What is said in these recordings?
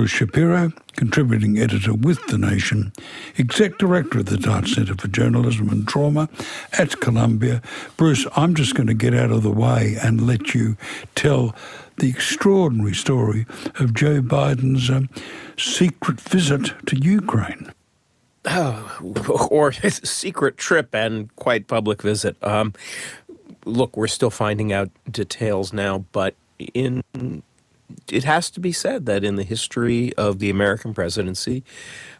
Bruce Shapiro, contributing editor with The Nation, exec director of the Dart Centre for Journalism and Trauma at Columbia. Bruce, I'm just going to get out of the way and let you tell the extraordinary story of Joe Biden's um, secret visit to Ukraine. Oh, or secret trip and quite public visit. Um, look, we're still finding out details now, but in it has to be said that in the history of the American presidency,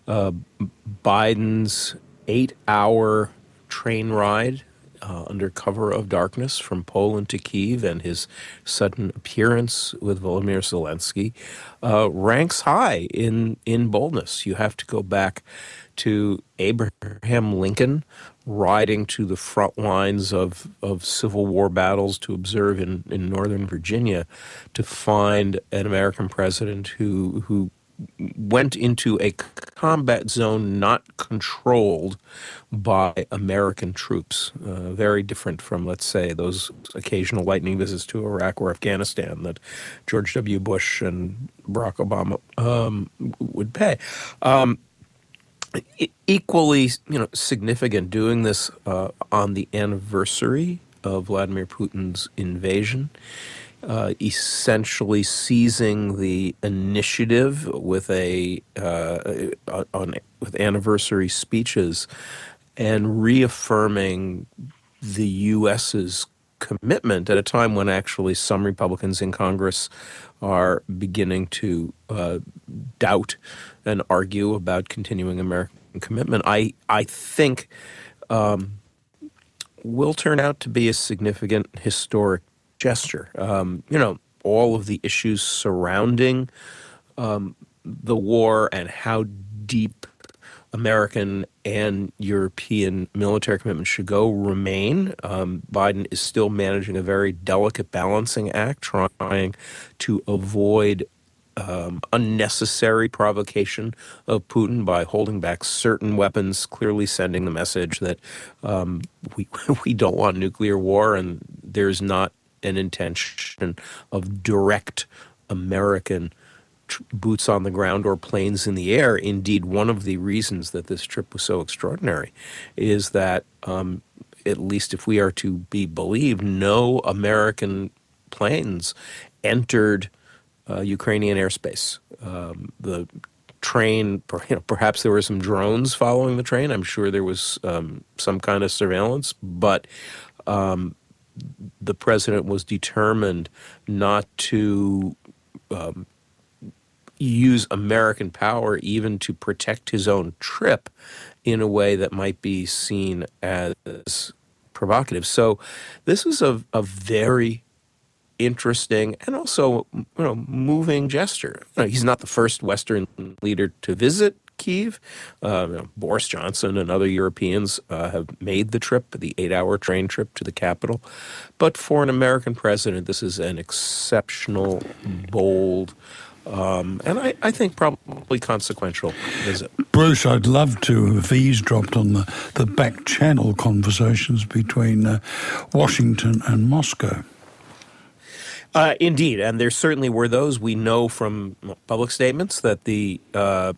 uh, Biden's eight-hour train ride uh, under cover of darkness from Poland to Kiev and his sudden appearance with Volodymyr Zelensky uh, ranks high in in boldness. You have to go back to Abraham Lincoln riding to the front lines of, of Civil War battles to observe in, in Northern Virginia to find an American president who, who went into a combat zone not controlled by American troops. Uh, very different from, let's say, those occasional lightning visits to Iraq or Afghanistan that George W. Bush and Barack Obama um, would pay. Um, equally, you know, significant doing this uh, on the anniversary of Vladimir Putin's invasion, uh, essentially seizing the initiative with a uh, on with anniversary speeches and reaffirming the U.S.'s commitment at a time when actually some Republicans in Congress are beginning to uh, doubt and argue about continuing American commitment, I I think um, will turn out to be a significant historic gesture. Um, you know, all of the issues surrounding um, the war and how deep American and European military commitment should go remain. Um, Biden is still managing a very delicate balancing act, trying to avoid um, unnecessary provocation of Putin by holding back certain weapons, clearly sending the message that um, we we don't want nuclear war, and there's not an intention of direct American boots on the ground or planes in the air. Indeed, one of the reasons that this trip was so extraordinary is that, um, at least if we are to be believed, no American planes entered uh, Ukrainian airspace. Um, the train, you know, perhaps there were some drones following the train. I'm sure there was um, some kind of surveillance, but um, the president was determined not to um, use American power even to protect his own trip in a way that might be seen as provocative. So this was a, a very interesting and also you know moving gesture. You know, he's not the first Western leader to visit Kiev. Uh, you know, Boris Johnson and other Europeans uh, have made the trip, the eight-hour train trip to the capital. But for an American president, this is an exceptional, bold. Um, and I, I, think probably consequential visit. Bruce, I'd love to have eavesdropped on the, the back channel conversations between uh, Washington and Moscow. Uh, indeed, and there certainly were those we know from public statements that the uh,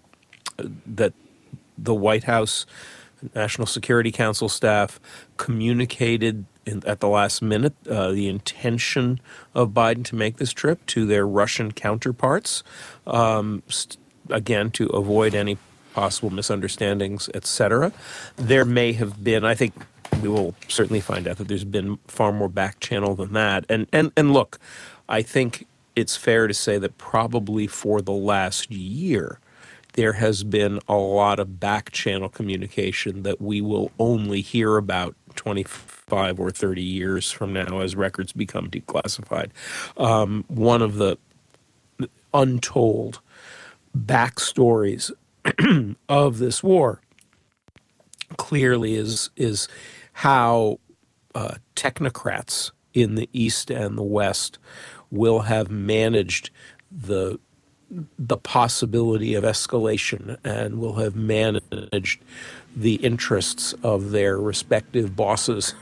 that the White House, National Security Council staff communicated in, at the last minute uh, the intention of Biden to make this trip to their Russian counterparts, um, st- again to avoid any possible misunderstandings, etc. There may have been, I think, we will certainly find out that there's been far more back channel than that. And and and look, I think it's fair to say that probably for the last year there has been a lot of back channel communication that we will only hear about 25 or 30 years from now as records become declassified. Um, one of the untold backstories of this war clearly is is how uh, technocrats in the East and the West will have managed the the possibility of escalation and will have managed the interests of their respective bosses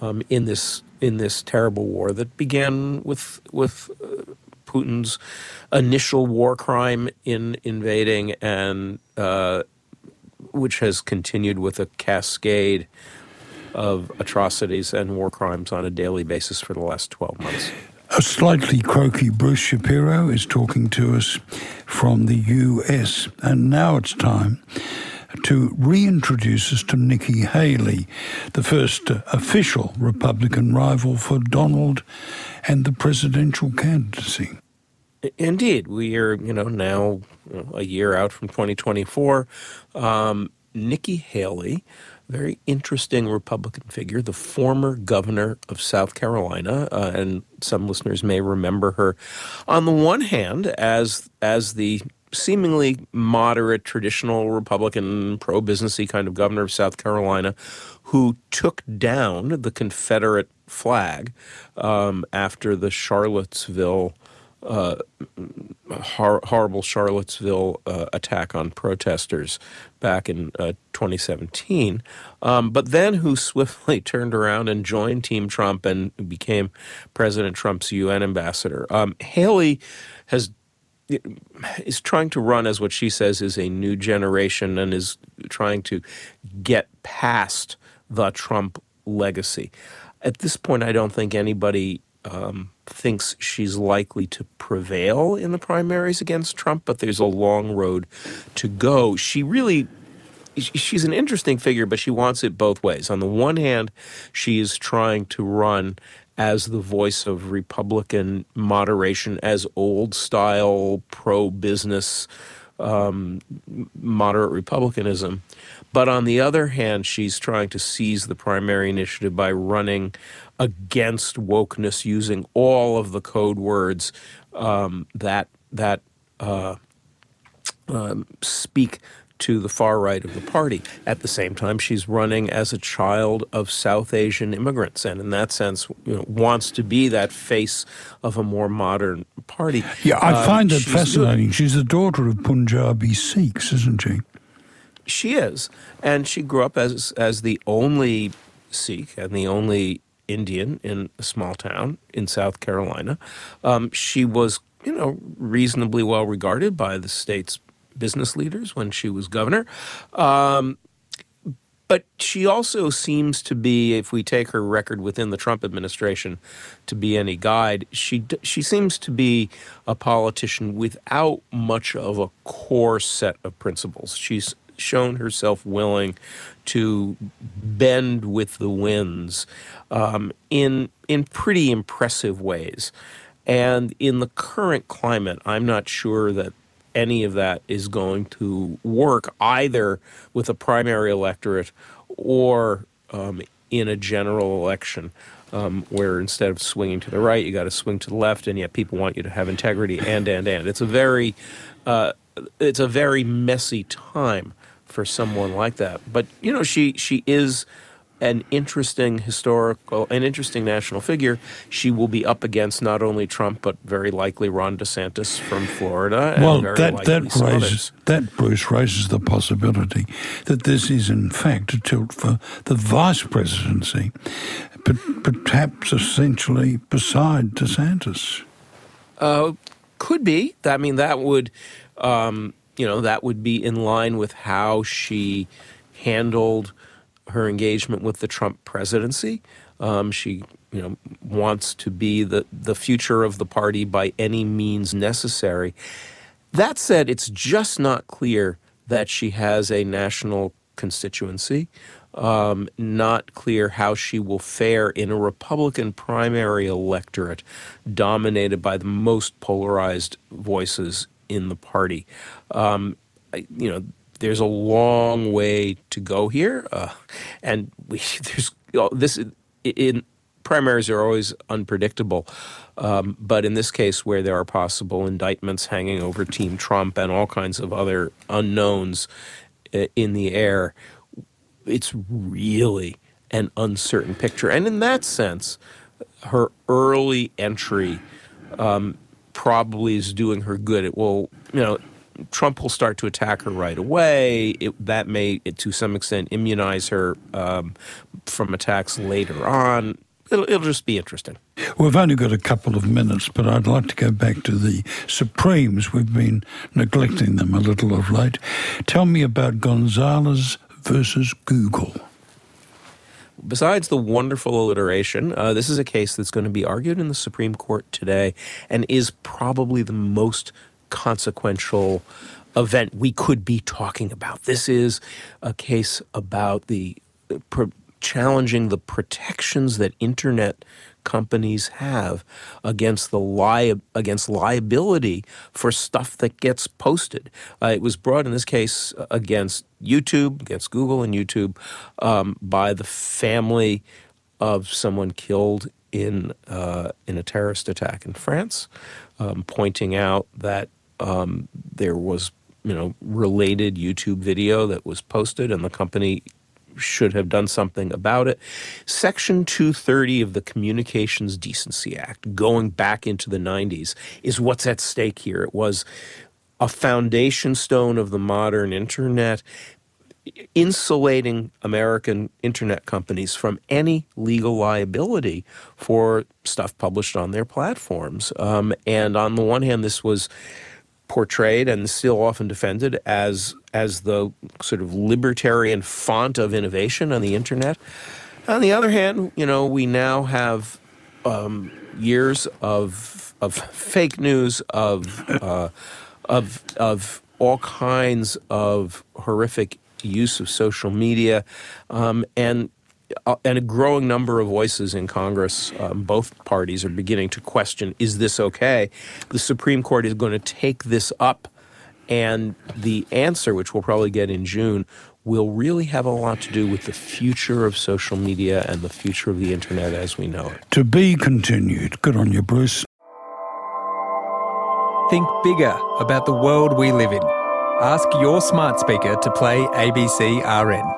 um, in this in this terrible war that began with with uh, Putin's initial war crime in invading, and uh, which has continued with a cascade of atrocities and war crimes on a daily basis for the last 12 months. A slightly croaky Bruce Shapiro is talking to us from the US, and now it's time to reintroduce us to Nikki Haley, the first official Republican rival for Donald and the presidential candidacy. Indeed, we are, you know, now a year out from 2024. Um, Nikki Haley very interesting Republican figure, the former governor of South Carolina, uh, and some listeners may remember her. On the one hand, as as the seemingly moderate, traditional Republican, pro-businessy kind of governor of South Carolina, who took down the Confederate flag um, after the Charlottesville uh, hor- horrible Charlottesville uh, attack on protesters back in uh, 2017, um, but then who swiftly turned around and joined Team Trump and became President Trump's UN ambassador. Um, Haley has is trying to run as what she says is a new generation and is trying to get past the Trump legacy. At this point, I don't think anybody um, thinks she's likely to prevail in the primaries against Trump, but there's a long road to go. She really she's an interesting figure, but she wants it both ways. On the one hand, she is trying to run as the voice of Republican moderation, as old style pro business um, moderate Republicanism. But on the other hand, she's trying to seize the primary initiative by running against wokeness using all of the code words um, that that uh, um, speak to the far right of the party. At the same time, she's running as a child of South Asian immigrants, and in that sense, you know, wants to be that face of a more modern party. Yeah, I um, find that fascinating. Good. She's the daughter of Punjabi Sikhs, isn't she? She is, and she grew up as as the only Sikh and the only Indian in a small town in South Carolina. Um, she was, you know, reasonably well regarded by the state's business leaders when she was governor. Um, but she also seems to be, if we take her record within the Trump administration to be any guide, she she seems to be a politician without much of a core set of principles. She's shown herself willing to bend with the winds um, in in pretty impressive ways. And in the current climate, I'm not sure that any of that is going to work either with a primary electorate or um, in a general election. Um, where instead of swinging to the right, you got to swing to the left, and yet people want you to have integrity and and and. It's a very, uh, it's a very messy time for someone like that. But you know, she she is an interesting historical, an interesting national figure. She will be up against not only Trump but very likely Ron DeSantis from Florida. well, that that raises others. that Bruce raises the possibility that this is in fact a tilt for the vice presidency, but perhaps essentially beside DeSantis. Uh, could be. I mean, that would. Um, you know, that would be in line with how she handled her engagement with the Trump presidency. Um, she, you know, wants to be the, the future of the party by any means necessary. That said, it's just not clear that she has a national constituency. Um, not clear how she will fare in a Republican primary electorate dominated by the most polarized voices in the party. Um, you know, there's a long way to go here, uh, and we, there's you know, this in primaries are always unpredictable. Um, but in this case, where there are possible indictments hanging over Team Trump and all kinds of other unknowns uh, in the air, it's really an uncertain picture. And in that sense, her early entry um, probably is doing her good. It will, you know, Trump will start to attack her right away. It, that may, to some extent, immunize her um, from attacks later on. it'll, it'll just be interesting. We've only got a couple of minutes, but I'd like to go back to the Supremes. We've been neglecting them a little of late. Tell me about Gonzalez versus Google. Besides the wonderful alliteration, uh, this is a case that's going to be argued in the Supreme Court today and is probably the most consequential event we could be talking about. This is a case about the challenging the protections that internet companies have against the li- against liability for stuff that gets posted. Uh, it was brought in this case against YouTube, against Google and YouTube, um, by the family of someone killed in uh, in a terrorist attack in France, um, pointing out that um, there was you know related YouTube video that was posted, and the company should have done something about it. Section 230 of the Communications Decency Act, going back into the 90s, is what's at stake here. It was a foundation stone of the modern internet, insulating American internet companies from any legal liability for stuff published on their platforms. Um, and on the one hand, this was portrayed and still often defended as as the sort of libertarian font of innovation on the internet. On the other hand, you know, we now have um, years of of fake news, of uh, of of all kinds of horrific use of social media, um, and and a growing number of voices in Congress, um, both parties are beginning to question is this okay? The Supreme Court is going to take this up, and the answer, which we'll probably get in June, will really have a lot to do with the future of social media and the future of the internet as we know it. To be continued. Good on you, Bruce. Think bigger about the world we live in. Ask your smart speaker to play ABC RN.